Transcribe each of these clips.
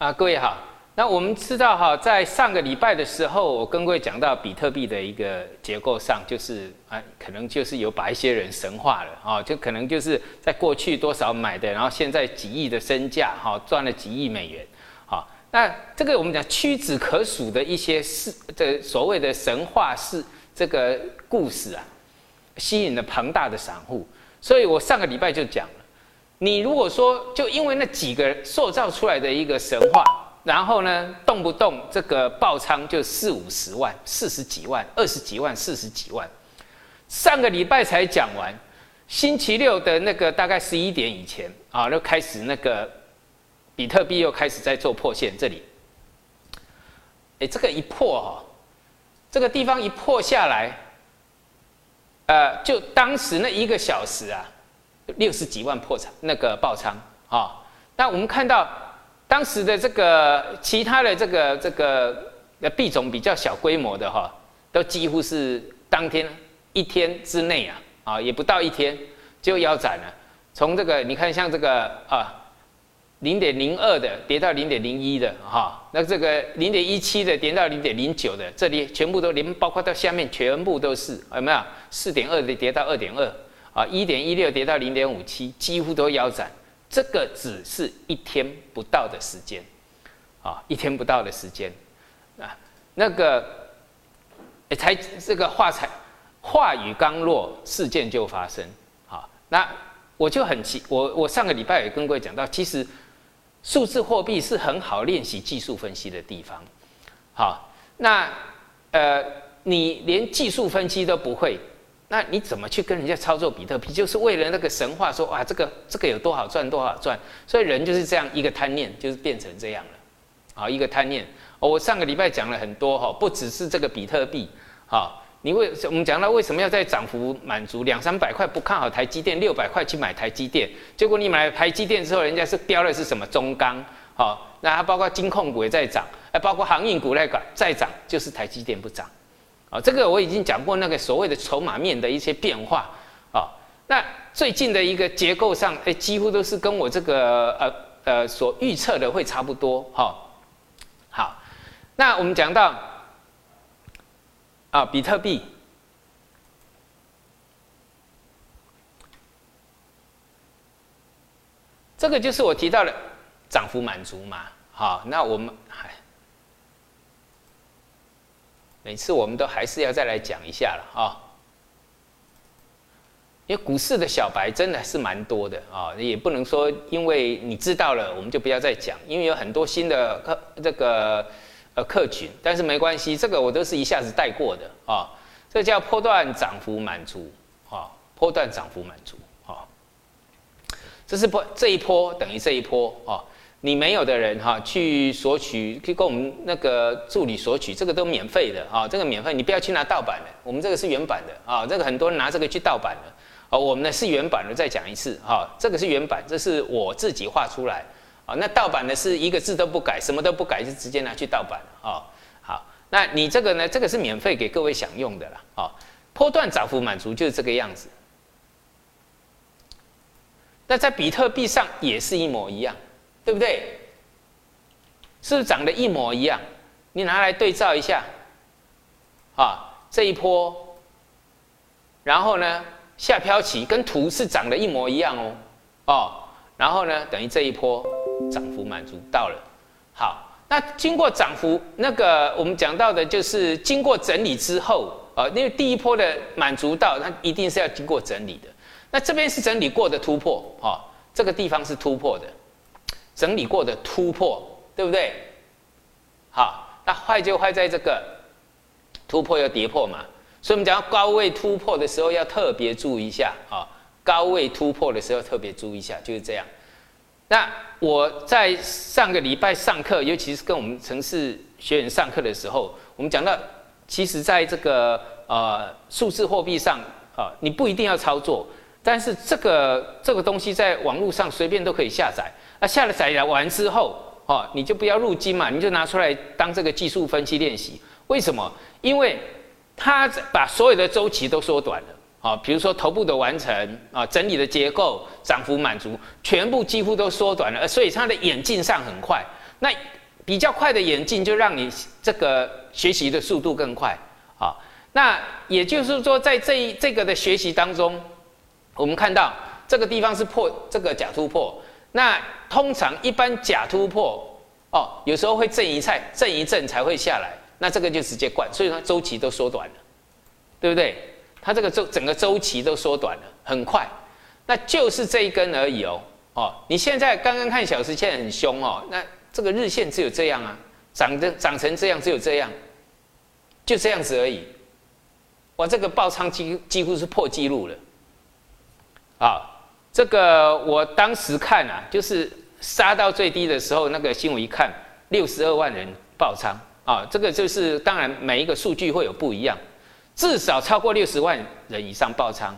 啊，各位好。那我们知道哈，在上个礼拜的时候，我跟各位讲到比特币的一个结构上，就是啊，可能就是有把一些人神化了啊，就可能就是在过去多少买的，然后现在几亿的身价哈，赚了几亿美元，好，那这个我们讲屈指可数的一些事这所谓的神话是这个故事啊，吸引了庞大的散户，所以我上个礼拜就讲，你如果说就因为那几个塑造出来的一个神话。然后呢，动不动这个爆仓就四五十万、四十几万、二十几万、四十几万。上个礼拜才讲完，星期六的那个大概十一点以前啊，就开始那个比特币又开始在做破线。这里，哎，这个一破哈，这个地方一破下来，呃，就当时那一个小时啊，六十几万破产那个爆仓啊。那我们看到。当时的这个其他的这个这个呃币种比较小规模的哈，都几乎是当天一天之内啊啊也不到一天就腰斩了。从这个你看像这个啊零点零二的跌到零点零一的哈，那这个零点一七的跌到零点零九的，这里全部都连包括到下面全部都是有没有？四点二的跌到二点二啊，一点一六跌到零点五七，几乎都腰斩。这个只是一天不到的时间，啊，一天不到的时间，啊，那个，才这个话才话语刚落，事件就发生，好，那我就很奇，我我上个礼拜也跟各位讲到，其实数字货币是很好练习技术分析的地方，好，那呃，你连技术分析都不会。那你怎么去跟人家操作比特币？就是为了那个神话，说哇，这个这个有多好赚，多好赚。所以人就是这样一个贪念，就是变成这样了。好，一个贪念。我上个礼拜讲了很多哈，不只是这个比特币。好，你为我们讲到为什么要在涨幅满足两三百块不看好台积电，六百块去买台积电，结果你买了台积电之后，人家是标的是什么中钢？好，那它包括金控股也在涨，哎，包括航运股那个在涨，就是台积电不涨。啊，这个我已经讲过，那个所谓的筹码面的一些变化啊。那最近的一个结构上，哎，几乎都是跟我这个呃呃所预测的会差不多。哈，好，那我们讲到啊，比特币，这个就是我提到的涨幅满足嘛。好，那我们还。每次我们都还是要再来讲一下了啊，因为股市的小白真的是蛮多的啊，也不能说因为你知道了我们就不要再讲，因为有很多新的客这个呃客群，但是没关系，这个我都是一下子带过的啊，这叫波段涨幅满足啊，波段涨幅满足啊，这是波这一波等于这一波啊。你没有的人哈，去索取，可以跟我们那个助理索取，这个都免费的啊，这个免费，你不要去拿盗版的，我们这个是原版的啊，这个很多人拿这个去盗版的，啊，我们呢是原版的，再讲一次哈，这个是原版，这是我自己画出来，啊，那盗版的是一个字都不改，什么都不改，就直接拿去盗版了啊，好，那你这个呢，这个是免费给各位享用的了，啊，波段涨幅满足就是这个样子，那在比特币上也是一模一样。对不对？是不是长得一模一样？你拿来对照一下，啊，这一波，然后呢，下飘起跟图是长得一模一样哦，哦，然后呢，等于这一波涨幅满足到了。好，那经过涨幅，那个我们讲到的就是经过整理之后，啊，因为第一波的满足到，它一定是要经过整理的。那这边是整理过的突破，啊，这个地方是突破的。整理过的突破，对不对？好，那坏就坏在这个突破又跌破嘛，所以我们讲到高位突破的时候要特别注意一下啊。高位突破的时候特别注意一下，就是这样。那我在上个礼拜上课，尤其是跟我们城市学员上课的时候，我们讲到，其实在这个呃数字货币上啊，你不一定要操作，但是这个这个东西在网络上随便都可以下载。啊下了载完之后，哦，你就不要入金嘛，你就拿出来当这个技术分析练习。为什么？因为它把所有的周期都缩短了，啊，比如说头部的完成啊，整理的结构，涨幅满足，全部几乎都缩短了，所以它的演进上很快。那比较快的演进就让你这个学习的速度更快啊。那也就是说，在这一这个的学习当中，我们看到这个地方是破这个假突破。那通常一般假突破哦，有时候会震一菜，震一震才会下来。那这个就直接灌，所以它周期都缩短了，对不对？它这个周整个周期都缩短了，很快。那就是这一根而已哦。哦，你现在刚刚看小时线很凶哦，那这个日线只有这样啊，长的长成这样只有这样，就这样子而已。哇，这个爆仓几几乎是破纪录了。啊，这个我当时看啊，就是杀到最低的时候，那个新闻一看，六十二万人爆仓啊，这个就是当然每一个数据会有不一样，至少超过六十万人以上爆仓。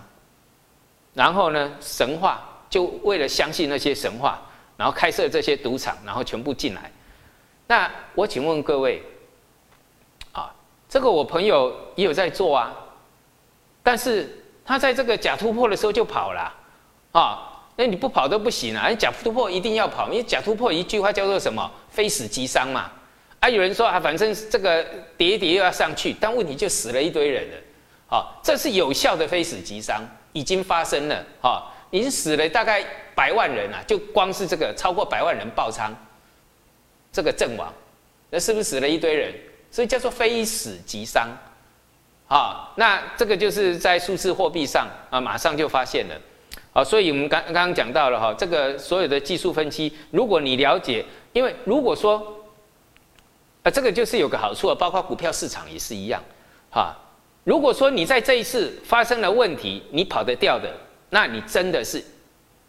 然后呢，神话。就为了相信那些神话，然后开设这些赌场，然后全部进来。那我请问各位，啊，这个我朋友也有在做啊，但是他在这个假突破的时候就跑了，啊，那你不跑都不行啊！假突破一定要跑，因为假突破一句话叫做什么？非死即伤嘛。啊，有人说啊，反正这个跌一跌又要上去，但问题就死了一堆人了。好，这是有效的非死即伤，已经发生了，哈。已经死了大概百万人啊，就光是这个超过百万人爆仓，这个阵亡，那是不是死了一堆人？所以叫做非死即伤，啊，那这个就是在数字货币上啊，马上就发现了，啊，所以我们刚刚刚讲到了哈，这个所有的技术分析，如果你了解，因为如果说，啊，这个就是有个好处啊，包括股票市场也是一样，哈，如果说你在这一次发生了问题，你跑得掉的。那你真的是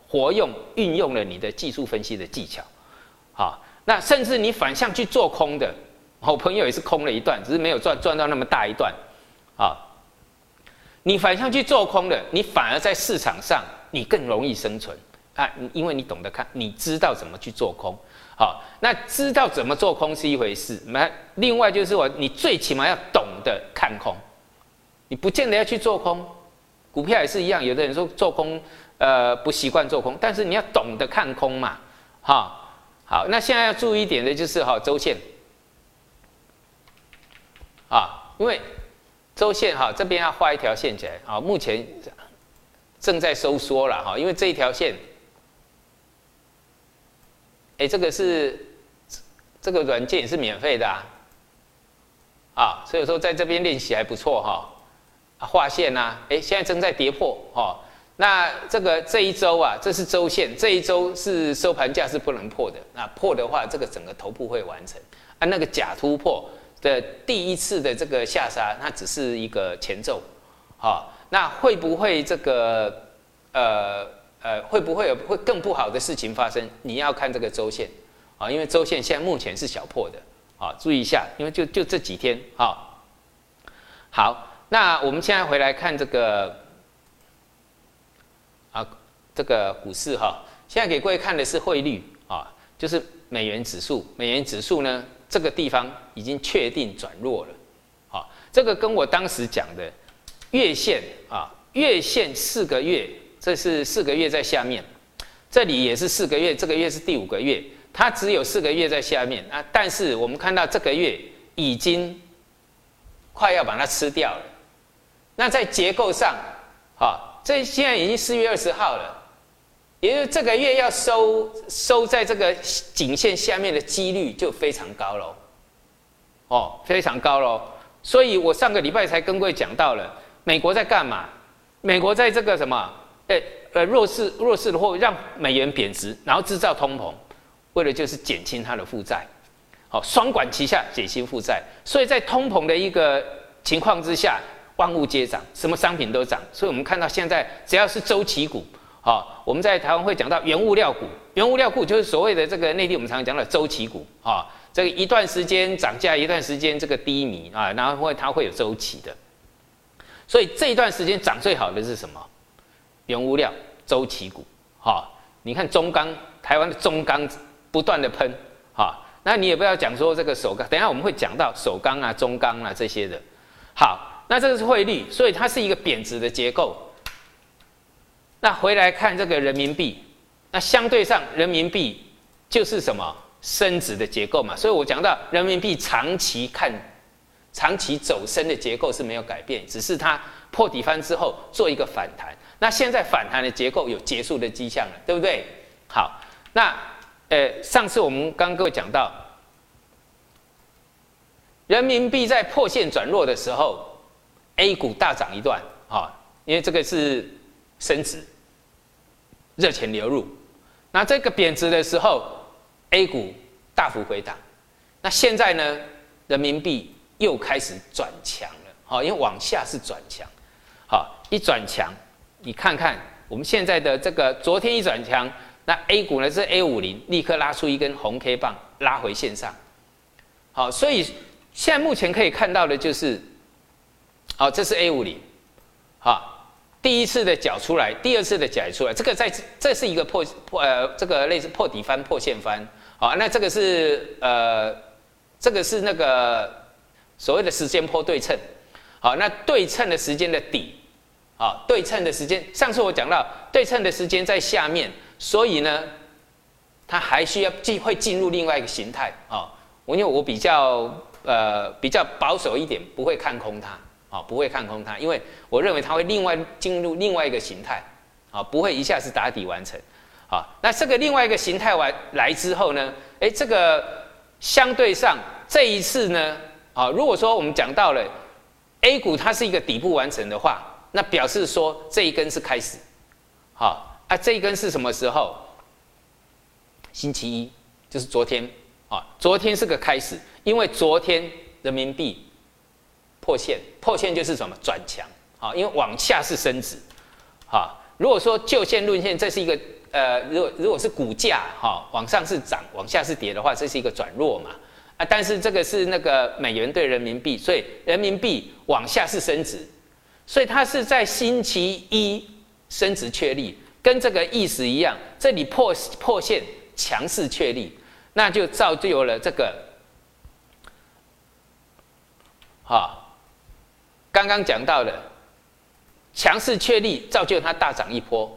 活用运用了你的技术分析的技巧，好，那甚至你反向去做空的，我朋友也是空了一段，只是没有赚赚到那么大一段，啊，你反向去做空的，你反而在市场上你更容易生存。啊，因为你懂得看，你知道怎么去做空，好，那知道怎么做空是一回事，那另外就是我你最起码要懂得看空，你不见得要去做空。股票也是一样，有的人说做空，呃，不习惯做空，但是你要懂得看空嘛，哈，好，那现在要注意一点的就是哈周线，啊，因为周线哈这边要画一条线起来啊，目前正在收缩了哈，因为这一条线，哎，这个是这个软件也是免费的啊，啊，所以说在这边练习还不错哈。画线呐，哎，现在正在跌破哈。那这个这一周啊，这是周线，这一周是收盘价是不能破的。那破的话，这个整个头部会完成。啊，那个假突破的第一次的这个下杀，它只是一个前奏，好，那会不会这个呃呃，会不会有会更不好的事情发生？你要看这个周线啊，因为周线现在目前是小破的啊，注意一下，因为就就这几天啊，好。那我们现在回来看这个啊，这个股市哈，现在给各位看的是汇率啊，就是美元指数。美元指数呢，这个地方已经确定转弱了。好，这个跟我当时讲的月线啊，月线四个月，这是四个月在下面，这里也是四个月，这个月是第五个月，它只有四个月在下面啊。但是我们看到这个月已经快要把它吃掉了。那在结构上，好，这现在已经四月二十号了，也就是这个月要收收在这个颈线下面的几率就非常高喽，哦，非常高喽。所以我上个礼拜才跟各位讲到了，美国在干嘛？美国在这个什么？呃呃，弱势弱势的货让美元贬值，然后制造通膨，为了就是减轻它的负债，好，双管齐下减轻负债。所以在通膨的一个情况之下。万物皆涨，什么商品都涨，所以我们看到现在只要是周期股，好，我们在台湾会讲到原物料股，原物料股就是所谓的这个内地我们常常讲的周期股，啊，这个一段时间涨价，一段时间这个低迷啊，然后会它会有周期的，所以这一段时间涨最好的是什么？原物料周期股，哈，你看中钢，台湾的中钢不断的喷，哈，那你也不要讲说这个首钢，等下我们会讲到首钢啊、中钢啊这些的，好。那这个是汇率，所以它是一个贬值的结构。那回来看这个人民币，那相对上人民币就是什么？升值的结构嘛，所以我讲到人民币长期看，长期走升的结构是没有改变，只是它破底翻之后做一个反弹。那现在反弹的结构有结束的迹象了，对不对？好，那呃，上次我们刚各位讲到，人民币在破线转弱的时候，A 股大涨一段啊，因为这个是升值，热钱流入。那这个贬值的时候，A 股大幅回档。那现在呢，人民币又开始转强了，好，因为往下是转强，好，一转强。你看看我们现在的这个，昨天一转强，那 A 股呢是 A 五零，立刻拉出一根红 K 棒，拉回线上。好，所以现在目前可以看到的就是，好，这是 A 五零，好，第一次的脚出来，第二次的脚出来，这个在这是一个破破呃，这个类似破底翻、破线翻。好，那这个是呃，这个是那个所谓的时间坡对称。好，那对称的时间的底。啊，对称的时间，上次我讲到对称的时间在下面，所以呢，它还需要进会进入另外一个形态啊。我因为我比较呃比较保守一点，不会看空它啊，不会看空它，因为我认为它会另外进入另外一个形态啊，不会一下子打底完成啊。那这个另外一个形态完来之后呢，哎，这个相对上这一次呢，啊，如果说我们讲到了 A 股它是一个底部完成的话。那表示说这一根是开始，好啊，这一根是什么时候？星期一，就是昨天啊，昨天是个开始，因为昨天人民币破线，破线就是什么转强啊，因为往下是升值，好，如果说就线论线，这是一个呃，如果如果是股价哈往上是涨，往下是跌的话，这是一个转弱嘛啊，但是这个是那个美元对人民币，所以人民币往下是升值。所以它是在星期一升值确立，跟这个意思一样。这里破破线强势确立，那就造就了这个，哈，刚刚讲到的强势确立，造就它大涨一波，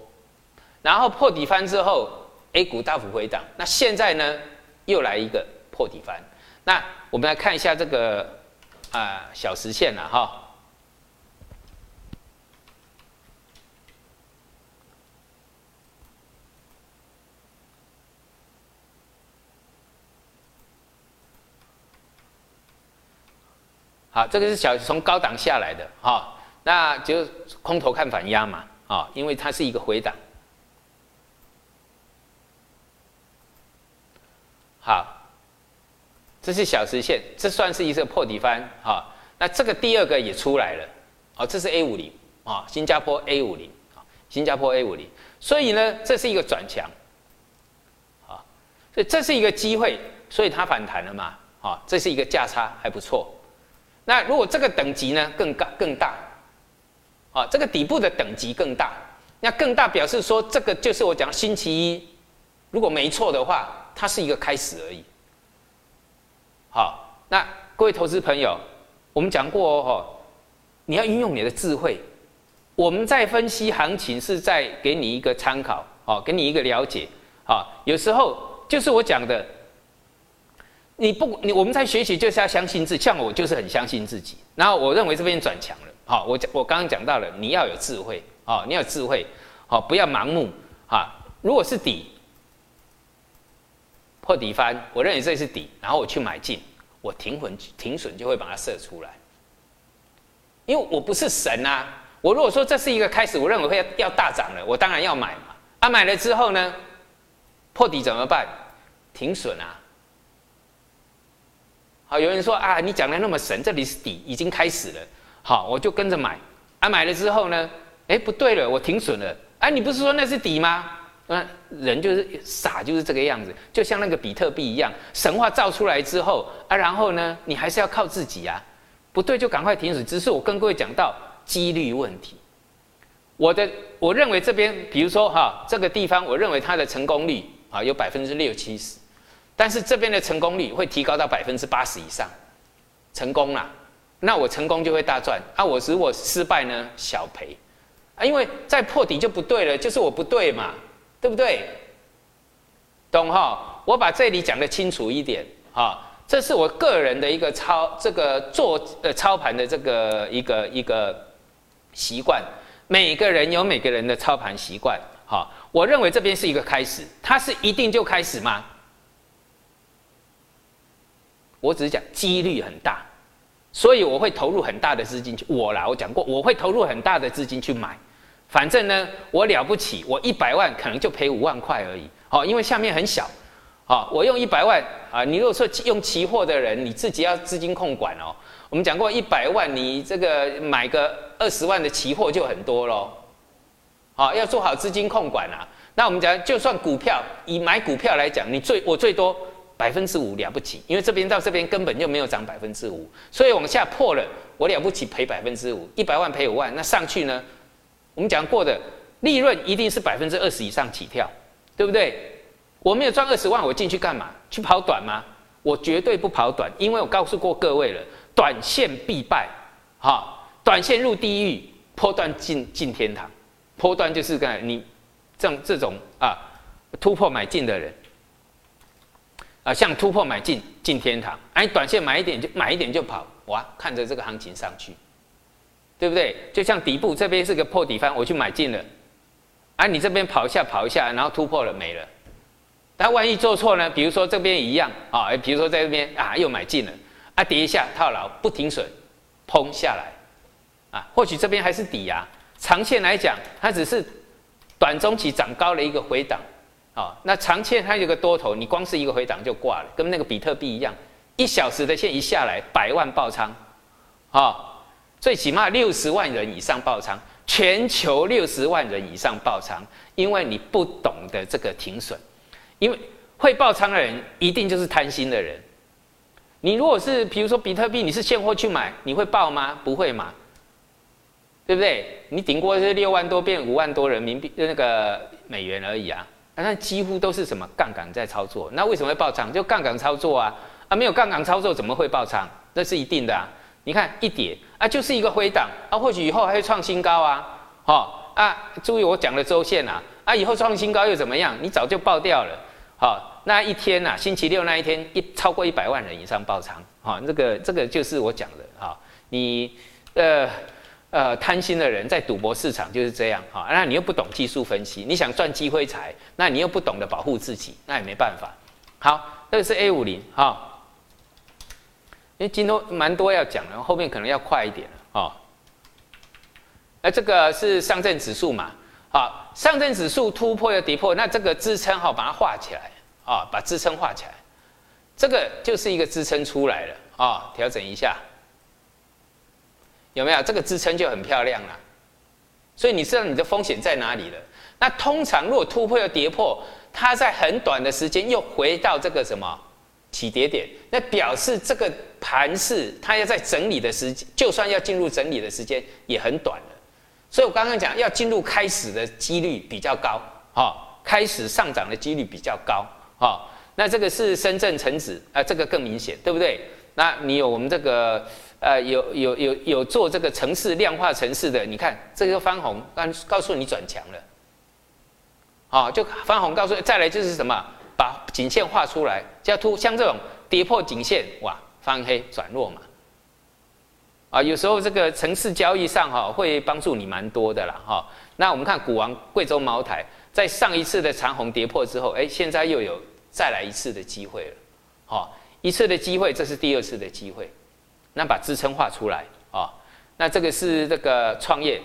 然后破底翻之后，A 股大幅回档。那现在呢，又来一个破底翻。那我们来看一下这个啊小时线了哈。好，这个是小从高档下来的哈，那就空头看反压嘛，啊，因为它是一个回档。好，这是小时线，这算是一个破底翻哈。那这个第二个也出来了，哦，这是 A 五零啊，新加坡 A 五零啊，新加坡 A 五零，所以呢，这是一个转强，啊，所以这是一个机会，所以它反弹了嘛，啊，这是一个价差还不错。那如果这个等级呢更高更大，啊，这个底部的等级更大，那更大表示说这个就是我讲星期一，如果没错的话，它是一个开始而已。好，那各位投资朋友，我们讲过哦，你要运用你的智慧，我们在分析行情是在给你一个参考，哦，给你一个了解，啊，有时候就是我讲的。你不，你我们在学习就是要相信自己，像我就是很相信自己。然后我认为这边转强了，好，我讲我刚刚讲到了，你要有智慧，哦，你要有智慧，好，不要盲目，哈。如果是底破底翻，我认为这是底，然后我去买进，我停损停损就会把它设出来，因为我不是神啊。我如果说这是一个开始，我认为会要大涨了，我当然要买嘛。啊，买了之后呢，破底怎么办？停损啊。好，有人说啊，你讲的那么神，这里是底，已经开始了。好，我就跟着买。啊，买了之后呢，哎，不对了，我停损了。哎，你不是说那是底吗？那人就是傻，就是这个样子，就像那个比特币一样，神话造出来之后啊，然后呢，你还是要靠自己啊。不对，就赶快停损。只是我跟各位讲到几率问题。我的，我认为这边，比如说哈，这个地方，我认为它的成功率啊，有百分之六七十。但是这边的成功率会提高到百分之八十以上，成功了，那我成功就会大赚啊！我如果失败呢，小赔啊！因为再破底就不对了，就是我不对嘛，对不对？懂哈？我把这里讲的清楚一点啊，这是我个人的一个操这个做呃操盘的这个一个一个习惯。每个人有每个人的操盘习惯，好，我认为这边是一个开始，它是一定就开始吗？我只是讲几率很大，所以我会投入很大的资金去。我啦，我讲过，我会投入很大的资金去买。反正呢，我了不起，我一百万可能就赔五万块而已。好，因为下面很小。好，我用一百万啊，你如果说用期货的人，你自己要资金控管哦。我们讲过，一百万你这个买个二十万的期货就很多喽。好，要做好资金控管啊。那我们讲，就算股票，以买股票来讲，你最我最多。百分之五了不起，因为这边到这边根本就没有涨百分之五，所以往下破了，我了不起赔百分之五，一百万赔五万，那上去呢？我们讲过的利润一定是百分之二十以上起跳，对不对？我没有赚二十万，我进去干嘛？去跑短吗？我绝对不跑短，因为我告诉过各位了，短线必败，哈，短线入地狱，波段进进天堂，波段就是干你这这种啊突破买进的人。啊，像突破买进进天堂，哎，短线买一点就买一点就跑，哇，看着这个行情上去，对不对？就像底部这边是个破底翻，我去买进了，啊，你这边跑一下跑一下，然后突破了没了，但万一做错呢？比如说这边一样啊，比如说在这边啊又买进了，啊跌一下套牢不停损，砰下来，啊，或许这边还是底啊，长线来讲它只是短中期涨高了一个回档。啊，那长线它有个多头，你光是一个回档就挂了，跟那个比特币一样，一小时的线一下来，百万爆仓，啊，最起码六十万人以上爆仓，全球六十万人以上爆仓，因为你不懂得这个停损，因为会爆仓的人一定就是贪心的人。你如果是比如说比特币，你是现货去买，你会爆吗？不会嘛，对不对？你顶过是六万多变五万多人民币那个美元而已啊。那几乎都是什么杠杆在操作？那为什么会爆仓？就杠杆操作啊！啊，没有杠杆操作怎么会爆仓？那是一定的啊！你看一跌啊，就是一个回档啊，或许以后还会创新高啊！好啊，注意我讲的周线啊！啊，以后创新高又怎么样？你早就爆掉了！好，那一天呐，星期六那一天一超过一百万人以上爆仓，好，这个这个就是我讲的哈，你呃。呃，贪心的人在赌博市场就是这样哈。那你又不懂技术分析，你想赚机会财，那你又不懂得保护自己，那也没办法。好，这个是 A 五零哈。因为今天蛮多要讲的，后面可能要快一点了啊。那这个是上证指数嘛？好，上证指数突破又跌破，那这个支撑哈，把它画起来啊，把支撑画起来，这个就是一个支撑出来了啊，调整一下。有没有这个支撑就很漂亮了？所以你知道你的风险在哪里了？那通常如果突破又跌破，它在很短的时间又回到这个什么起跌点，那表示这个盘势它要在整理的时间，就算要进入整理的时间也很短了。所以我刚刚讲要进入开始的几率比较高，哈，开始上涨的几率比较高，哈。那这个是深圳成指啊，这个更明显，对不对？那你有我们这个。呃，有有有有做这个城市量化城市的，你看这个翻红，告告诉你转强了，好，就翻红告诉，再来就是什么，把颈线画出来，叫突，像这种跌破颈线，哇，翻黑转弱嘛，啊，有时候这个城市交易上哈，会帮助你蛮多的啦，哈。那我们看股王贵州茅台，在上一次的长红跌破之后，哎，现在又有再来一次的机会了，好，一次的机会，这是第二次的机会。那把支撑画出来啊，那这个是这个创业，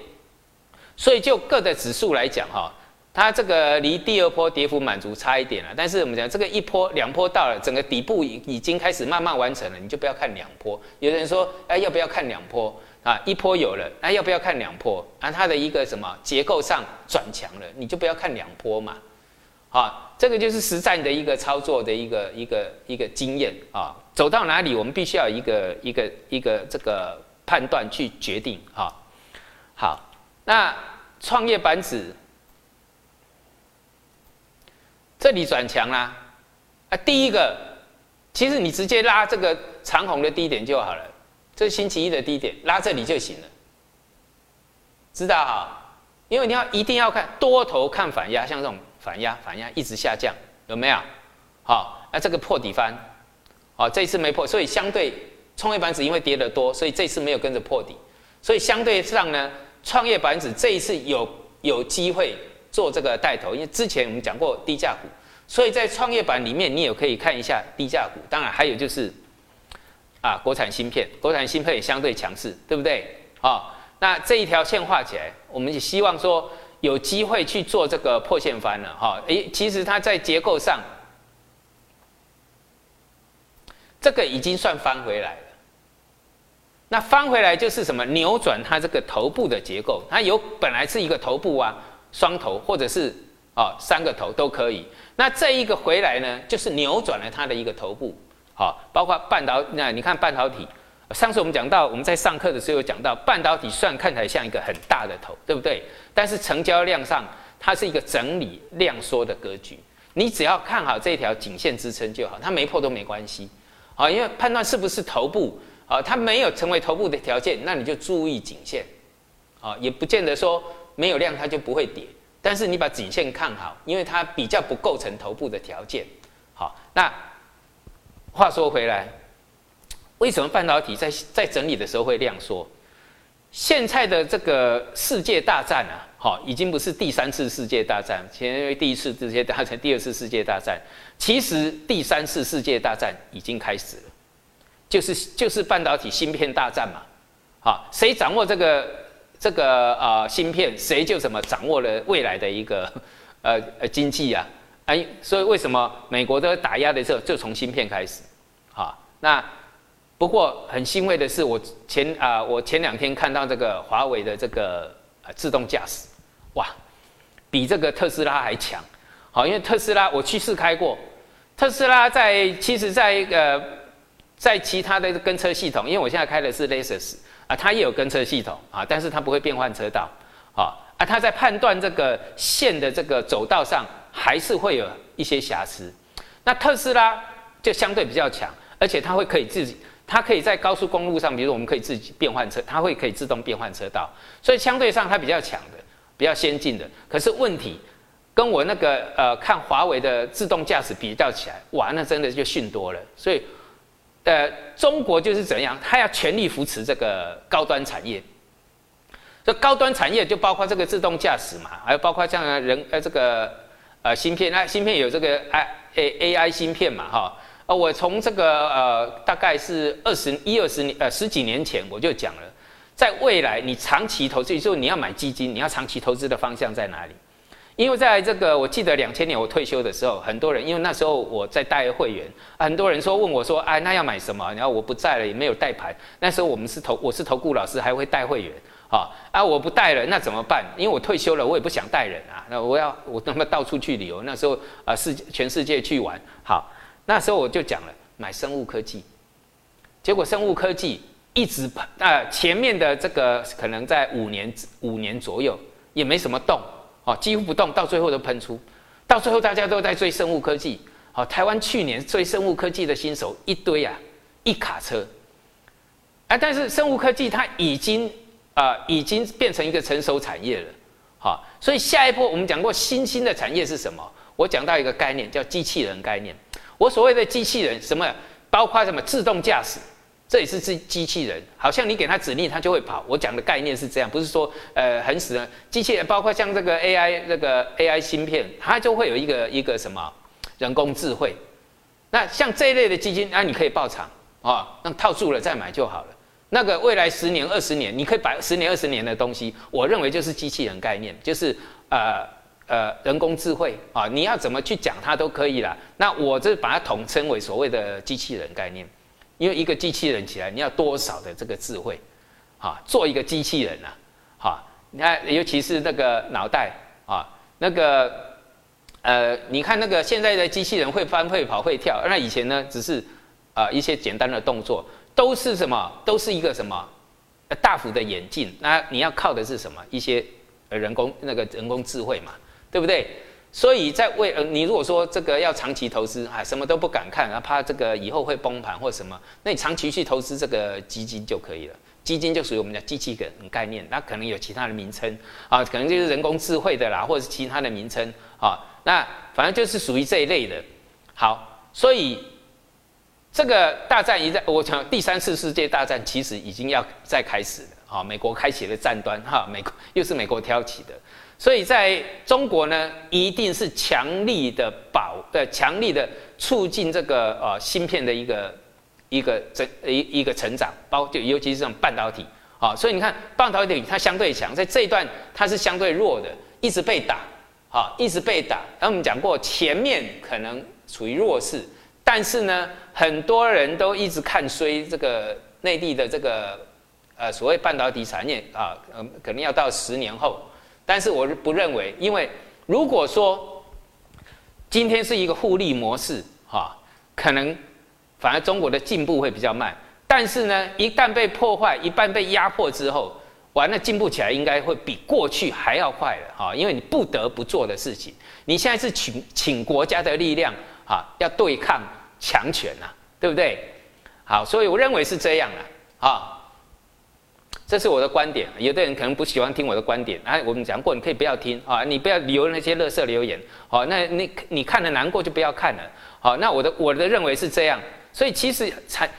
所以就各的指数来讲哈，它这个离第二波跌幅满足差一点了。但是我们讲这个一波两波到了，整个底部已已经开始慢慢完成了，你就不要看两波。有人说，哎，要不要看两波啊？一波有了，那要不要看两波？啊，它的一个什么结构上转强了，你就不要看两波嘛。好，这个就是实战的一个操作的一个一个一个经验啊。走到哪里，我们必须要一个一个一个这个判断去决定哈。好，那创业板指这里转强啦。啊，第一个，其实你直接拉这个长虹的低点就好了，这星期一的低点，拉这里就行了。知道哈？因为你要一定要看多头看反压，像这种。反压，反压一直下降，有没有？好，那这个破底翻，啊，这一次没破，所以相对创业板指因为跌得多，所以这次没有跟着破底，所以相对上呢，创业板指这一次有有机会做这个带头，因为之前我们讲过低价股，所以在创业板里面你也可以看一下低价股，当然还有就是啊国产芯片，国产芯片也相对强势，对不对？好，那这一条线画起来，我们也希望说有机会去做这个破线翻了，哈，诶，其实它在结构上。这个已经算翻回来了。那翻回来就是什么？扭转它这个头部的结构，它有本来是一个头部啊，双头或者是啊三个头都可以。那这一个回来呢，就是扭转了它的一个头部。好，包括半导，那你看半导体，上次我们讲到，我们在上课的时候有讲到，半导体虽然看起来像一个很大的头，对不对？但是成交量上，它是一个整理量缩的格局。你只要看好这条颈线支撑就好，它没破都没关系。啊，因为判断是不是头部啊，它没有成为头部的条件，那你就注意颈线，啊，也不见得说没有量它就不会跌，但是你把颈线看好，因为它比较不构成头部的条件。好，那话说回来，为什么半导体在在整理的时候会量缩？现在的这个世界大战啊，好，已经不是第三次世界大战，前因为第一次世界大战、第二次世界大战，其实第三次世界大战已经开始了，就是就是半导体芯片大战嘛，好，谁掌握这个这个啊芯片，谁就怎么掌握了未来的一个 呃呃经济啊，哎，所以为什么美国的打压的时候就从芯片开始，好，那。不过很欣慰的是，我前啊，我前两天看到这个华为的这个自动驾驶，哇，比这个特斯拉还强。好，因为特斯拉我去试开过，特斯拉在其实在呃在其他的跟车系统，因为我现在开的是 Lexus 啊，它也有跟车系统啊，但是它不会变换车道，啊啊，它在判断这个线的这个走道上还是会有一些瑕疵。那特斯拉就相对比较强，而且它会可以自己。它可以在高速公路上，比如我们可以自己变换车，它会可以自动变换车道，所以相对上它比较强的，比较先进的。可是问题跟我那个呃看华为的自动驾驶比较起来，哇，那真的就逊多了。所以，呃，中国就是怎样，他要全力扶持这个高端产业。这高端产业就包括这个自动驾驶嘛，还有包括像人呃这个呃芯片，那芯片有这个 I A A I 芯片嘛，哈。呃我从这个呃，大概是二十一二十年呃十几年前我就讲了，在未来你长期投资，就是你要买基金，你要长期投资的方向在哪里？因为在这个我记得两千年我退休的时候，很多人因为那时候我在带会员，很多人说问我说，哎，那要买什么？然后我不在了，也没有带盘。那时候我们是投，我是投顾老师，还会带会员，啊啊，我不带了，那怎么办？因为我退休了，我也不想带人啊，那我要我他妈到处去旅游，那时候啊世全世界去玩，好。那时候我就讲了买生物科技，结果生物科技一直啊前面的这个可能在五年五年左右也没什么动哦，几乎不动，到最后都喷出，到最后大家都在追生物科技。好，台湾去年追生物科技的新手一堆啊，一卡车。啊，但是生物科技它已经啊已经变成一个成熟产业了。好，所以下一波我们讲过新兴的产业是什么？我讲到一个概念叫机器人概念。我所谓的机器人，什么包括什么自动驾驶，这也是机机器人。好像你给它指令，它就会跑。我讲的概念是这样，不是说呃很死的机器人，包括像这个 AI 这个 AI 芯片，它就会有一个一个什么人工智慧。那像这一类的基金，那你可以爆场啊，那套住了再买就好了。那个未来十年二十年，你可以摆十年二十年的东西，我认为就是机器人概念，就是呃。呃，人工智慧啊，你要怎么去讲它都可以啦。那我这把它统称为所谓的机器人概念，因为一个机器人起来，你要多少的这个智慧啊？做一个机器人啊，哈，你看，尤其是那个脑袋啊，那个呃，你看那个现在的机器人会翻、会跑、会跳，那以前呢，只是啊一些简单的动作，都是什么？都是一个什么大幅的演进？那你要靠的是什么？一些人工那个人工智慧嘛。对不对？所以在为呃，你如果说这个要长期投资啊，什么都不敢看，啊，怕这个以后会崩盘或什么，那你长期去投资这个基金就可以了。基金就属于我们的机器人概念，那可能有其他的名称啊，可能就是人工智慧的啦，或者是其他的名称啊。那反正就是属于这一类的。好，所以这个大战一在，我讲第三次世界大战其实已经要再开始了啊！美国开启了战端，哈，美国又是美国挑起的，所以在中国呢，一定是强力的保，呃，强力的促进这个呃芯片的一个一个成一一个成长，包就尤其是这种半导体啊，所以你看半导体它相对强，在这一段它是相对弱的，一直被打。好，一直被打。那我们讲过，前面可能处于弱势，但是呢，很多人都一直看衰这个内地的这个呃所谓半导体产业啊，嗯，可能要到十年后。但是我不认为，因为如果说今天是一个互利模式，哈，可能反而中国的进步会比较慢。但是呢，一旦被破坏，一旦被压迫之后，完了，进步起来应该会比过去还要快了哈，因为你不得不做的事情，你现在是请请国家的力量哈，要对抗强权呐，对不对？好，所以我认为是这样的啊，这是我的观点。有的人可能不喜欢听我的观点，哎，我们讲过，你可以不要听啊，你不要留那些垃圾留言，好，那你你看了难过就不要看了，好，那我的我的认为是这样，所以其实才。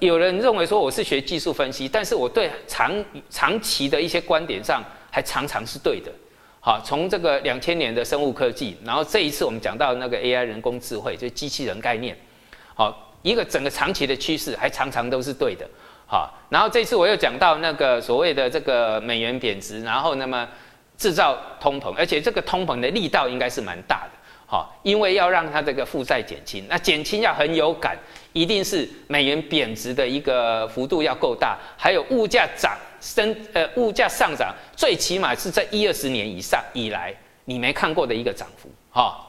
有人认为说我是学技术分析，但是我对长长期的一些观点上还常常是对的。好，从这个两千年的生物科技，然后这一次我们讲到那个 AI 人工智慧，就机器人概念，好，一个整个长期的趋势还常常都是对的。好，然后这次我又讲到那个所谓的这个美元贬值，然后那么制造通膨，而且这个通膨的力道应该是蛮大的。好，因为要让它这个负债减轻，那减轻要很有感。一定是美元贬值的一个幅度要够大，还有物价涨升，呃，物价上涨，最起码是在一二十年以上以来你没看过的一个涨幅，哈，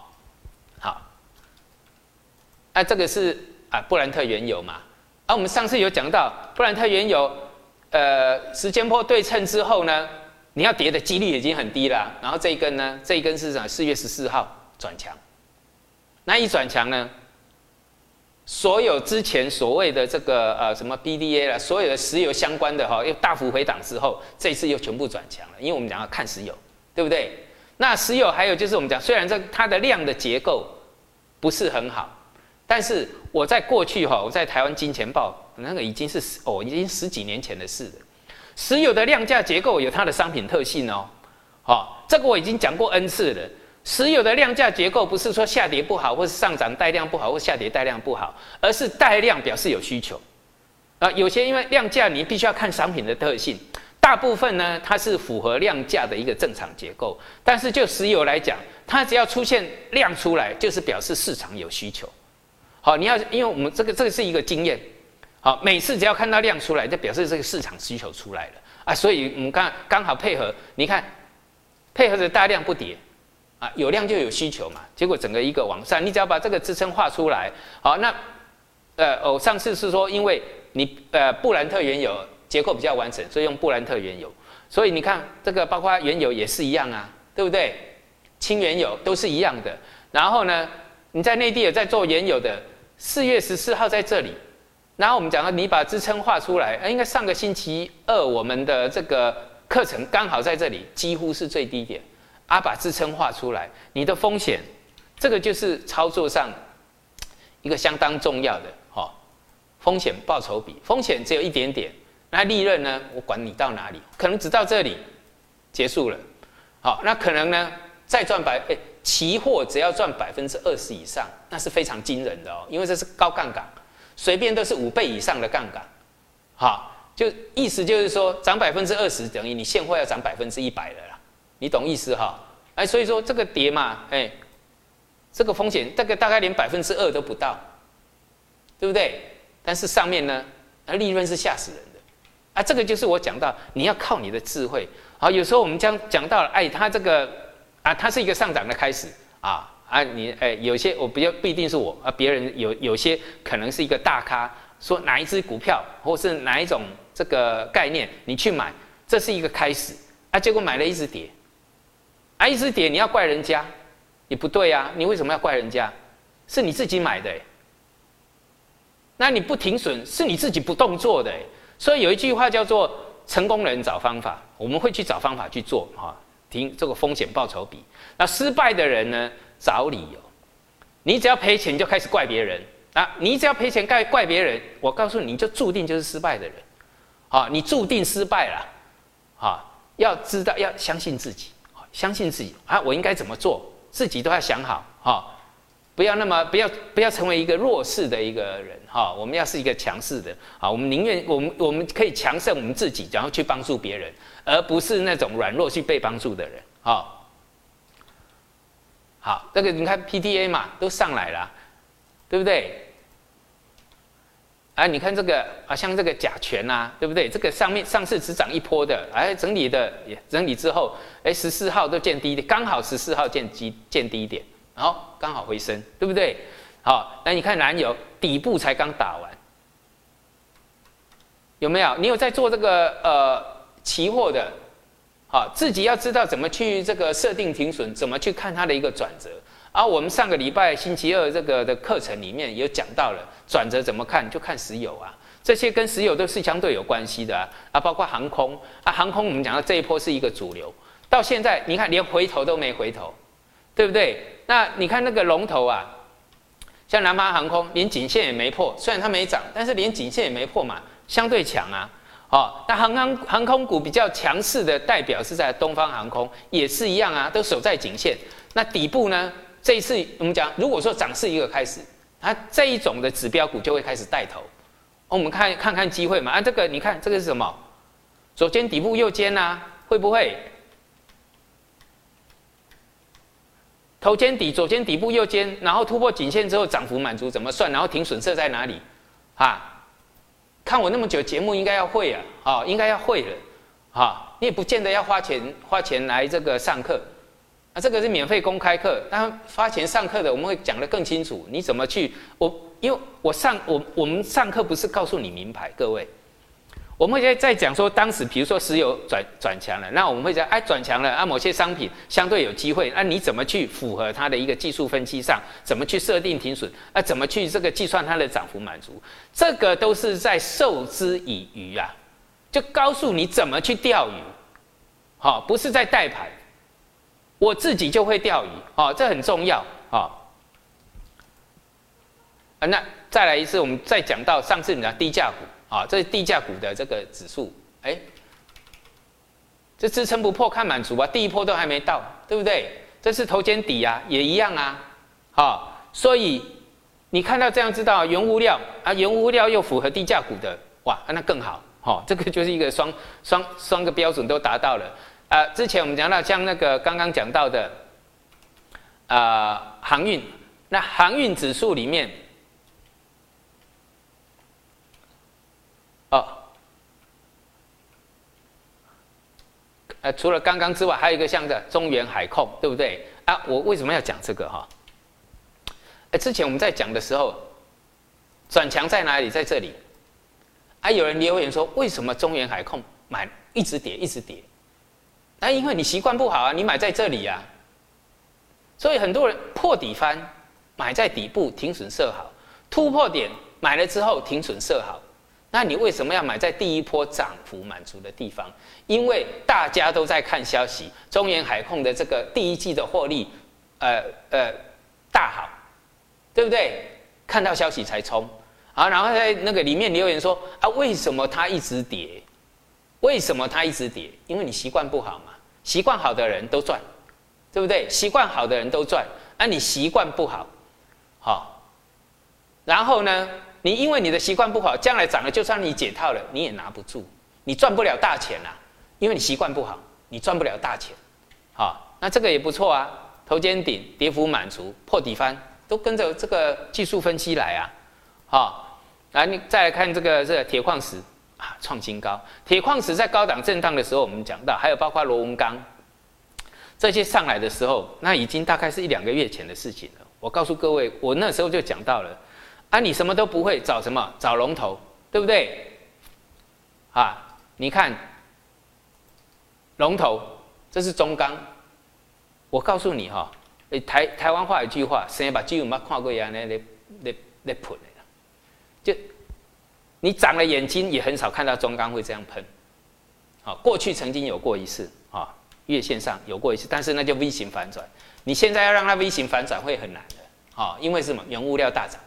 好，那这个是啊布兰特原油嘛，啊，我们上次有讲到布兰特原油，呃，时间波对称之后呢，你要跌的几率已经很低了，然后这一根呢，这一根是什么？四月十四号转强，那一转强呢？所有之前所谓的这个呃什么 BDA 了，所有的石油相关的哈，又大幅回档之后，这一次又全部转强了。因为我们讲要看石油，对不对？那石油还有就是我们讲，虽然这它的量的结构不是很好，但是我在过去哈，我在台湾金钱报那个已经是哦，已经十几年前的事了。石油的量价结构有它的商品特性哦，好，这个我已经讲过 N 次了。石油的量价结构不是说下跌不好，或是上涨带量不好，或下跌带量不好，而是带量表示有需求。啊，有些因为量价你必须要看商品的特性，大部分呢它是符合量价的一个正常结构。但是就石油来讲，它只要出现量出来，就是表示市场有需求。好，你要因为我们这个这个是一个经验，好，每次只要看到量出来，就表示这个市场需求出来了啊。所以我们刚刚好配合，你看配合着大量不跌。啊，有量就有需求嘛，结果整个一个往上，你只要把这个支撑画出来，好，那，呃，我上次是说，因为你呃布兰特原油结构比较完整，所以用布兰特原油，所以你看这个包括原油也是一样啊，对不对？轻原油都是一样的。然后呢，你在内地有在做原油的，四月十四号在这里，然后我们讲到你把支撑画出来，应该上个星期二我们的这个课程刚好在这里，几乎是最低点。啊，把支撑画出来，你的风险，这个就是操作上一个相当重要的哈，风险报酬比，风险只有一点点，那利润呢？我管你到哪里，可能只到这里结束了，好，那可能呢再赚百，哎，期货只要赚百分之二十以上，那是非常惊人的哦，因为这是高杠杆，随便都是五倍以上的杠杆，好，就意思就是说涨百分之二十等于你现货要涨百分之一百了啦。你懂意思哈？哎，所以说这个跌嘛，哎，这个风险，这个大概连百分之二都不到，对不对？但是上面呢，那利润是吓死人的，啊，这个就是我讲到，你要靠你的智慧。好，有时候我们将讲到了，哎，它这个啊，它是一个上涨的开始啊啊，你哎，有些我不要不一定是我啊，别人有有些可能是一个大咖说哪一只股票或是哪一种这个概念，你去买，这是一个开始啊，结果买了一直跌。啊，一直跌，你要怪人家，也不对啊！你为什么要怪人家？是你自己买的，那你不停损，是你自己不动作的。所以有一句话叫做“成功人找方法”，我们会去找方法去做哈，这个风险报酬比。那失败的人呢，找理由。你只要赔钱就开始怪别人啊！你只要赔钱怪怪别人，我告诉你，你就注定就是失败的人，啊，你注定失败了，啊，要知道要相信自己，相信自己啊，我应该怎么做，自己都要想好，啊。不要那么不要不要成为一个弱势的一个人哈，我们要是一个强势的啊，我们宁愿我们我们可以强盛我们自己，然后去帮助别人，而不是那种软弱去被帮助的人哈。好，这个你看 PDA 嘛，都上来了，对不对？哎，你看这个啊，像这个甲醛呐，对不对？这个上面上市只涨一波的，哎，整理的整理之后，哎，十四号都见低点，刚好十四号见低见低一点。好，刚好回升，对不对？好，那你看燃油底部才刚打完，有没有？你有在做这个呃期货的？好，自己要知道怎么去这个设定停损，怎么去看它的一个转折。而我们上个礼拜星期二这个的课程里面有讲到了转折怎么看，就看石油啊，这些跟石油都是相对有关系的啊，啊，包括航空啊，航空我们讲到这一波是一个主流，到现在你看连回头都没回头，对不对？那你看那个龙头啊，像南方航空连颈线也没破，虽然它没涨，但是连颈线也没破嘛，相对强啊。哦，那航航航空股比较强势的代表是在东方航空，也是一样啊，都守在颈线。那底部呢？这一次我们讲，如果说涨势一个开始，它这一种的指标股就会开始带头。我们看看看机会嘛。啊，这个你看这个是什么？左肩底部右肩呐，会不会？头肩底，左肩底部，右肩，然后突破颈线之后涨幅满足怎么算？然后停损设在哪里？啊，看我那么久节目应该要会啊，啊，应该要会了，啊，你也不见得要花钱花钱来这个上课，啊，这个是免费公开课，但花钱上课的我们会讲得更清楚，你怎么去？我因为我上我我们上课不是告诉你名牌，各位。我们现在在讲说，当时比如说石油转转强了，那我们会讲，哎，转强了啊，某些商品相对有机会，那你怎么去符合它的一个技术分析上，怎么去设定停损，啊，怎么去这个计算它的涨幅满足，这个都是在授之以渔啊，就告诉你怎么去钓鱼，好，不是在带牌，我自己就会钓鱼，哦，这很重要，哦，啊，那再来一次，我们再讲到上次你的低价股。啊，这是低价股的这个指数，哎，这支撑不破看满足啊，第一波都还没到，对不对？这是头肩底啊，也一样啊，好，所以你看到这样知道原物料啊，原物料又符合低价股的，哇，那更好，好，这个就是一个双双双个标准都达到了啊。之前我们讲到像那个刚刚讲到的啊航运，那航运指数里面。哦，除了刚刚之外，还有一个像的中原海控，对不对？啊，我为什么要讲这个哈？哎，之前我们在讲的时候，转强在哪里？在这里。啊，有人留言说，为什么中原海控买一直跌，一直跌？那因为你习惯不好啊，你买在这里啊。所以很多人破底翻，买在底部，停损设好；突破点买了之后，停损设好。那你为什么要买在第一波涨幅满足的地方？因为大家都在看消息，中原海控的这个第一季的获利，呃呃大好，对不对？看到消息才冲啊，然后在那个里面留言说啊，为什么它一直跌？为什么它一直跌？因为你习惯不好嘛，习惯好的人都赚，对不对？习惯好的人都赚，啊，你习惯不好，好，然后呢？你因为你的习惯不好，将来涨了，就算你解套了，你也拿不住，你赚不了大钱啊！因为你习惯不好，你赚不了大钱。好，那这个也不错啊，头肩顶跌幅满足，破底翻，都跟着这个技术分析来啊。好，来你再来看这个这铁矿石啊，创新高。铁矿石在高档震荡的时候，我们讲到，还有包括螺纹钢这些上来的时候，那已经大概是一两个月前的事情了。我告诉各位，我那时候就讲到了。啊，你什么都不会，找什么？找龙头，对不对？啊，你看，龙头，这是中钢。我告诉你哈，台台湾话一句话，生把鸡有没看过呀？那那那那喷的，就你长了眼睛也很少看到中钢会这样喷。好，过去曾经有过一次啊，月线上有过一次，但是那叫 V 型反转。你现在要让它 V 型反转会很难的。啊，因为什么？原物料大涨，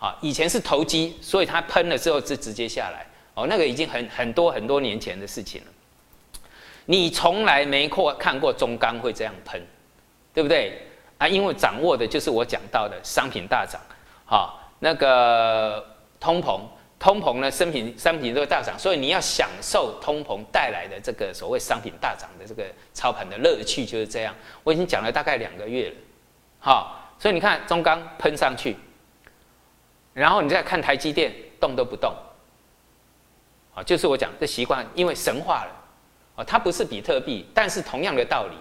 啊，以前是投机，所以它喷了之后是直接下来，哦，那个已经很很多很多年前的事情了。你从来没过看过中钢会这样喷，对不对？啊，因为掌握的就是我讲到的商品大涨，啊，那个通膨。通膨呢，商品商品都会大涨，所以你要享受通膨带来的这个所谓商品大涨的这个操盘的乐趣就是这样。我已经讲了大概两个月了，好，所以你看中钢喷上去，然后你再看台积电动都不动，啊，就是我讲的习惯，因为神化了，啊，它不是比特币，但是同样的道理，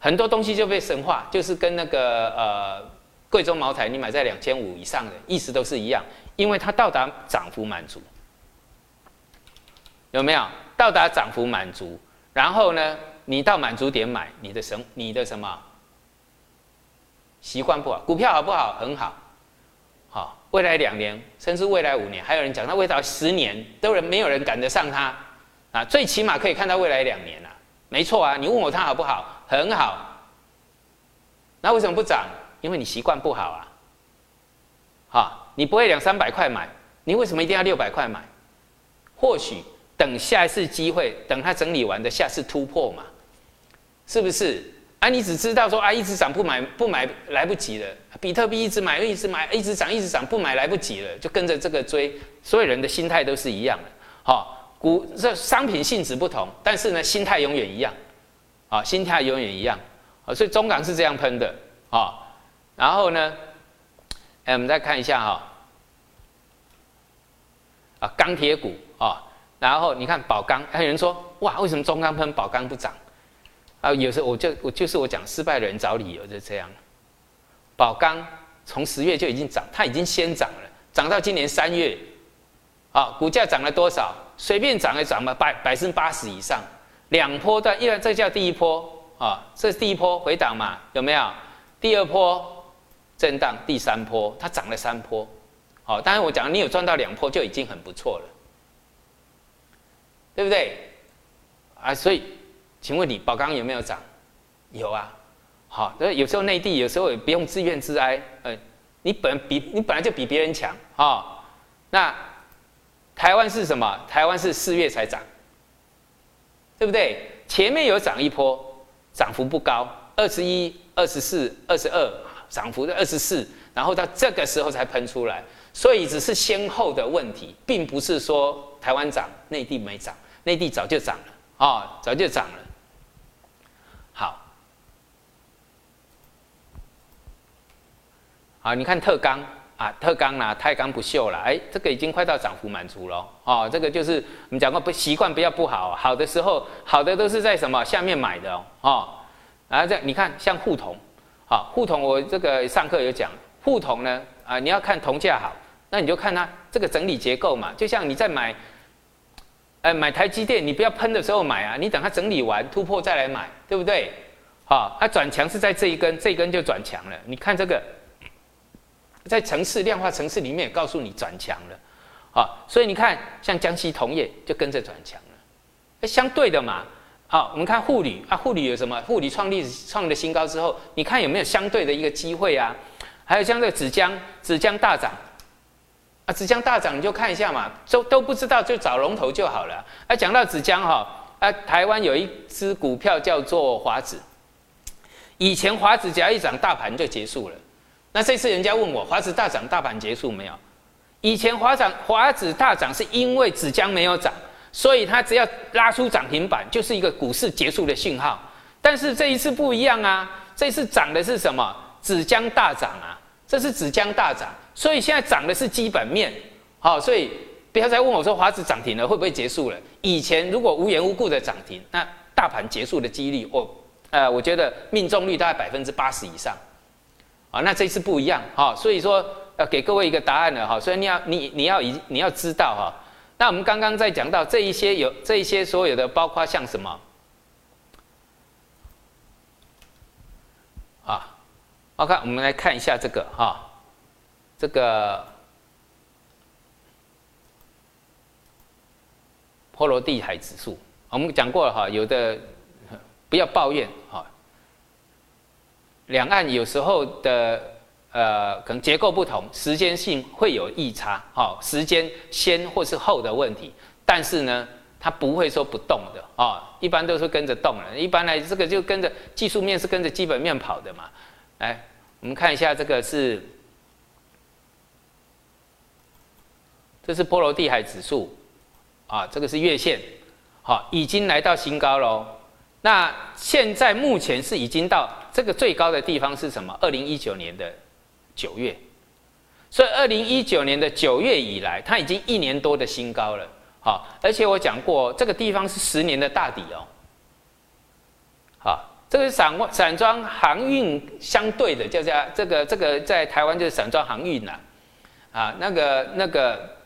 很多东西就被神化，就是跟那个呃贵州茅台你买在两千五以上的意思都是一样。因为它到达涨幅满足，有没有到达涨幅满足？然后呢，你到满足点买，你的什你的什么习惯不好？股票好不好？很好，好，未来两年，甚至未来五年，还有人讲它未来十年，都人没有人赶得上它啊！最起码可以看到未来两年啊，没错啊！你问我它好不好？很好，那为什么不涨？因为你习惯不好啊，好。你不会两三百块买，你为什么一定要六百块买？或许等下一次机会，等它整理完的下次突破嘛，是不是？啊，你只知道说啊，一直涨不买不买来不及了。比特币一直买一直买一直涨一直涨不买来不及了，就跟着这个追。所有人的心态都是一样的。好，股这商品性质不同，但是呢，心态永远一样。啊，心态永远一样。啊，所以中港是这样喷的。啊，然后呢？哎，我们再看一下哈，啊，钢铁股啊，然后你看宝钢，还有人说哇，为什么中钢喷宝钢不涨？啊，有时候我就我就是我讲失败的人找理由就这样。宝钢从十月就已经涨，它已经先涨了，涨到今年三月，啊，股价涨了多少？随便涨也涨了百百分之八十以上，两波段，因为这叫第一波啊，这是第一波回档嘛，有没有？第二波。震荡第三波，它涨了三波，好，当然我讲你有赚到两波就已经很不错了，对不对？啊，所以，请问你宝钢有没有涨？有啊，好，那有时候内地有时候也不用自怨自哀，呃，你本比你本来就比别人强啊，那台湾是什么？台湾是四月才涨，对不对？前面有涨一波，涨幅不高，二十一、二十四、二十二。涨幅的二十四，然后到这个时候才喷出来，所以只是先后的问题，并不是说台湾涨，内地没涨，内地早就涨了啊，早就涨了。好，啊，你看特钢啊，特钢啦，太钢不锈啦，哎，这个已经快到涨幅满足了哦，这个就是我们讲过不习惯不要不好，好的时候好的都是在什么下面买的哦，然后这你看像互铜。好，沪铜我这个上课有讲，沪铜呢啊，你要看铜价好，那你就看它这个整理结构嘛，就像你在买，呃，买台积电，你不要喷的时候买啊，你等它整理完突破再来买，对不对？好，它转强是在这一根，这一根就转强了。你看这个，在城市量化城市里面也告诉你转强了，好，所以你看像江西铜业就跟着转强了，哎相对的嘛。好，我们看护理啊，护理有什么？护理创立创了新高之后，你看有没有相对的一个机会啊？还有像这个纸浆，纸浆大涨啊，纸浆大涨你就看一下嘛，都都不知道就找龙头就好了。啊，讲到纸浆哈，啊，台湾有一只股票叫做华子，以前华子只要一涨，大盘就结束了。那这次人家问我，华子大涨，大盘结束没有？以前华涨华子大涨是因为纸浆没有涨。所以它只要拉出涨停板，就是一个股市结束的信号。但是这一次不一样啊，这次涨的是什么？纸浆大涨啊，这是纸浆大涨。所以现在涨的是基本面，好，所以不要再问我说华子涨停了会不会结束了？以前如果无缘无故的涨停，那大盘结束的几率，我呃，我觉得命中率大概百分之八十以上。啊，那这次不一样，哈，所以说要给各位一个答案了，哈，所以你要你你要一你要知道哈。那我们刚刚在讲到这一些有这一些所有的，包括像什么啊？OK，我们来看一下这个哈，这个波罗的海指数，我们讲过了哈，有的不要抱怨哈，两岸有时候的呃，可能结构不同，时间性会有异差，好，时间先或是后的问题，但是呢，它不会说不动的啊，一般都是跟着动的，一般来这个就跟着技术面是跟着基本面跑的嘛。来，我们看一下这个是，这是波罗的海指数，啊，这个是月线，好，已经来到新高喽。那现在目前是已经到这个最高的地方是什么？二零一九年的。九月，所以二零一九年的九月以来，它已经一年多的新高了。好，而且我讲过，这个地方是十年的大底哦。好，这个散散装航运相对的，叫叫这个这个在台湾就是散装航运呐。啊，那个那个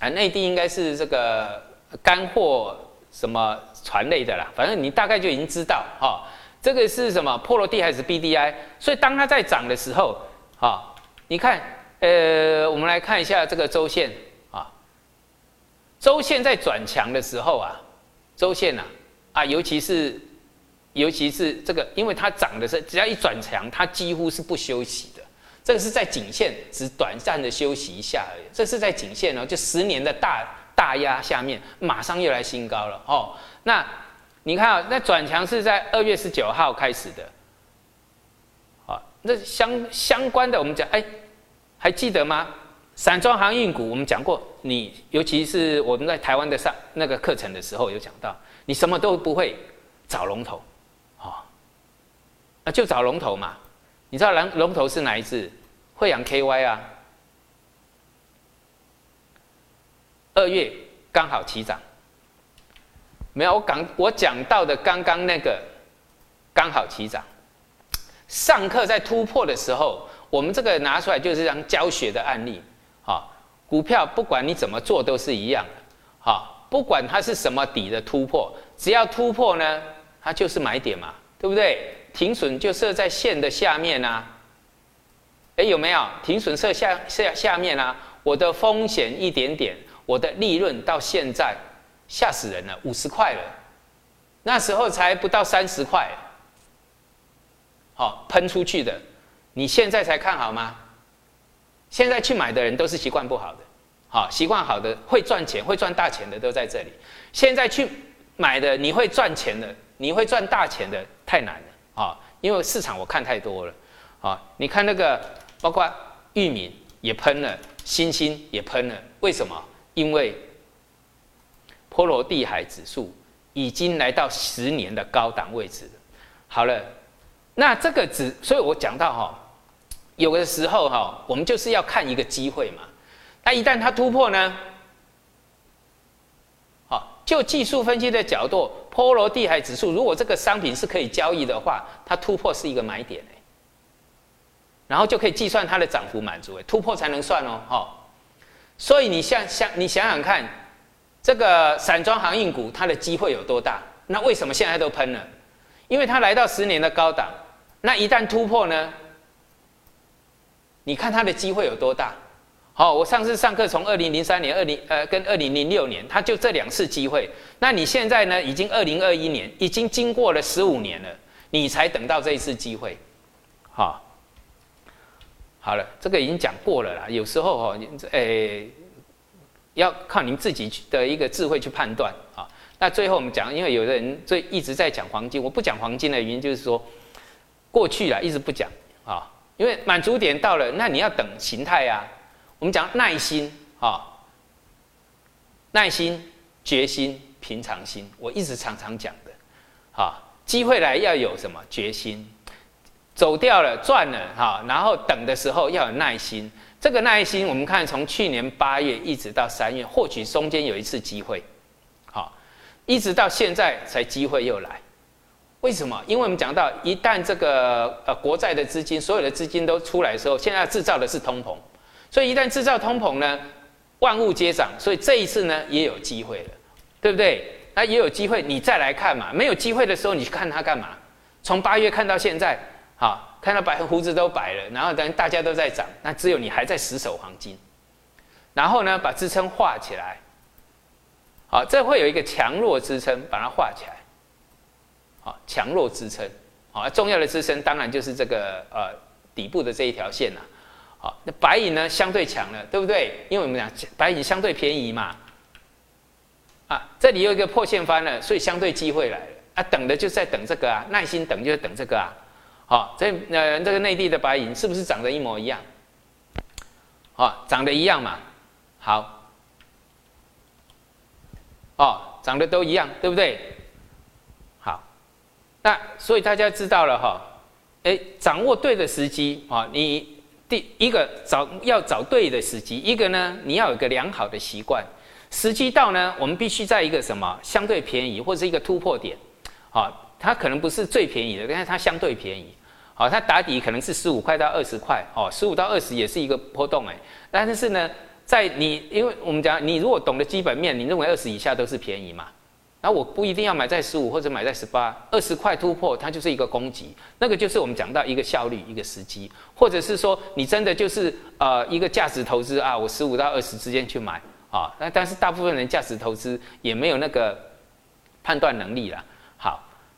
啊，内地应该是这个干货什么船类的啦，反正你大概就已经知道哈。这个是什么？破罗地还是 B D I，所以当它在涨的时候。啊，你看，呃，我们来看一下这个周线啊，周线在转强的时候啊，周线呐，啊，尤其是，尤其是这个，因为它涨的是，只要一转强，它几乎是不休息的。这个是在颈线只短暂的休息一下而已，这是在颈线哦，就十年的大大压下面，马上又来新高了哦。那你看啊，那转强是在二月十九号开始的。那相相关的，我们讲，哎，还记得吗？散装航运股，我们讲过，你尤其是我们在台湾的上那个课程的时候有讲到，你什么都不会，找龙头，哦，那就找龙头嘛。你知道龙龙头是哪一只？惠阳 KY 啊，二月刚好起涨，没有我讲我讲到的刚刚那个刚好起涨。上课在突破的时候，我们这个拿出来就是当教学的案例，好，股票不管你怎么做都是一样的，好，不管它是什么底的突破，只要突破呢，它就是买点嘛，对不对？停损就设在线的下面啊，哎，有没有？停损设下下下面啊，我的风险一点点，我的利润到现在吓死人了，五十块了，那时候才不到三十块。好喷出去的，你现在才看好吗？现在去买的人都是习惯不好的，好习惯好的会赚钱会赚大钱的都在这里。现在去买的你会赚钱的，你会赚大钱的太难了啊！因为市场我看太多了啊！你看那个包括玉米也喷了，新兴也喷了，为什么？因为波罗的海指数已经来到十年的高档位置。好了。那这个指，所以我讲到哈，有的时候哈，我们就是要看一个机会嘛。那一旦它突破呢，好，就技术分析的角度，波罗的海指数如果这个商品是可以交易的话，它突破是一个买点，然后就可以计算它的涨幅满足，突破才能算哦，哈。所以你想想，你想想看，这个散装航运股它的机会有多大？那为什么现在都喷了？因为它来到十年的高档。那一旦突破呢？你看它的机会有多大？好，我上次上课从二零零三年、二零呃跟二零零六年，它就这两次机会。那你现在呢？已经二零二一年，已经经过了十五年了，你才等到这一次机会。好，好了，这个已经讲过了啦。有时候哦，诶，要靠您自己的一个智慧去判断啊。那最后我们讲，因为有的人最一直在讲黄金，我不讲黄金的原因就是说。过去了，一直不讲啊，因为满足点到了，那你要等形态啊。我们讲耐心啊，耐心、决心、平常心，我一直常常讲的啊。机会来要有什么决心？走掉了赚了哈，然后等的时候要有耐心。这个耐心，我们看从去年八月一直到三月，或许中间有一次机会，好，一直到现在才机会又来。为什么？因为我们讲到，一旦这个呃国债的资金，所有的资金都出来的时候，现在制造的是通膨，所以一旦制造通膨呢，万物皆涨，所以这一次呢也有机会了，对不对？那也有机会，你再来看嘛。没有机会的时候，你去看它干嘛？从八月看到现在，好，看到白胡子都白了，然后等大家都在涨，那只有你还在死守黄金，然后呢把支撑画起来，好，这会有一个强弱支撑，把它画起来。好，强弱支撑，好，重要的支撑当然就是这个呃底部的这一条线呐。好，那白银呢相对强了，对不对？因为我们讲白银相对便宜嘛。啊，这里有一个破线翻了，所以相对机会来了啊，等的就在等这个啊，耐心等就是等这个啊。好，这呃这个内地的白银是不是长得一模一样？好，长得一样嘛。好，哦，长得都一样，对不对？好，那所以大家知道了哈，哎，掌握对的时机啊，你。第一个找要找对的时机，一个呢，你要有个良好的习惯。时机到呢，我们必须在一个什么相对便宜或者是一个突破点，好，它可能不是最便宜的，但是它相对便宜，好，它打底可能是十五块到二十块，哦，十五到二十也是一个波动哎，但是呢，在你因为我们讲，你如果懂得基本面，你认为二十以下都是便宜嘛？那我不一定要买在十五或者买在十八，二十块突破它就是一个攻击，那个就是我们讲到一个效率、一个时机，或者是说你真的就是呃一个价值投资啊，我十五到二十之间去买啊，那但是大部分人价值投资也没有那个判断能力了。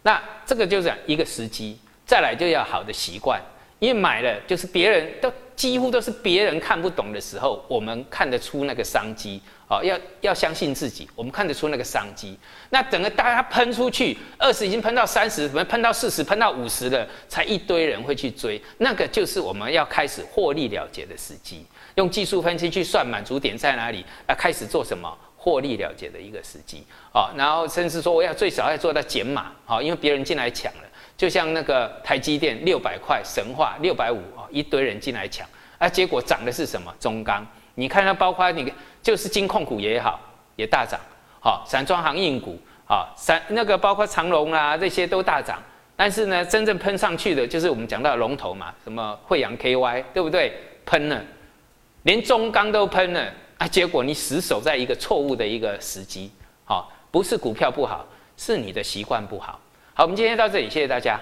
那这个就是一个时机，再来就要好的习惯，因为买了就是别人都几乎都是别人看不懂的时候，我们看得出那个商机。哦，要要相信自己，我们看得出那个商机。那整个大家喷出去，二十已经喷到三十，怎么喷到四十，喷到五十了，才一堆人会去追。那个就是我们要开始获利了结的时机，用技术分析去算满足点在哪里，啊，开始做什么获利了结的一个时机。啊，然后甚至说我要最少要做到减码，啊，因为别人进来抢了。就像那个台积电六百块神话六百五啊，一堆人进来抢，啊，结果涨的是什么中钢？你看它包括你。就是金控股也好，也大涨，好，散装航运股，啊，散那个包括长隆啊这些都大涨，但是呢，真正喷上去的就是我们讲到龙头嘛，什么惠阳 KY，对不对？喷了，连中钢都喷了啊，结果你死守在一个错误的一个时机，好，不是股票不好，是你的习惯不好。好，我们今天到这里，谢谢大家。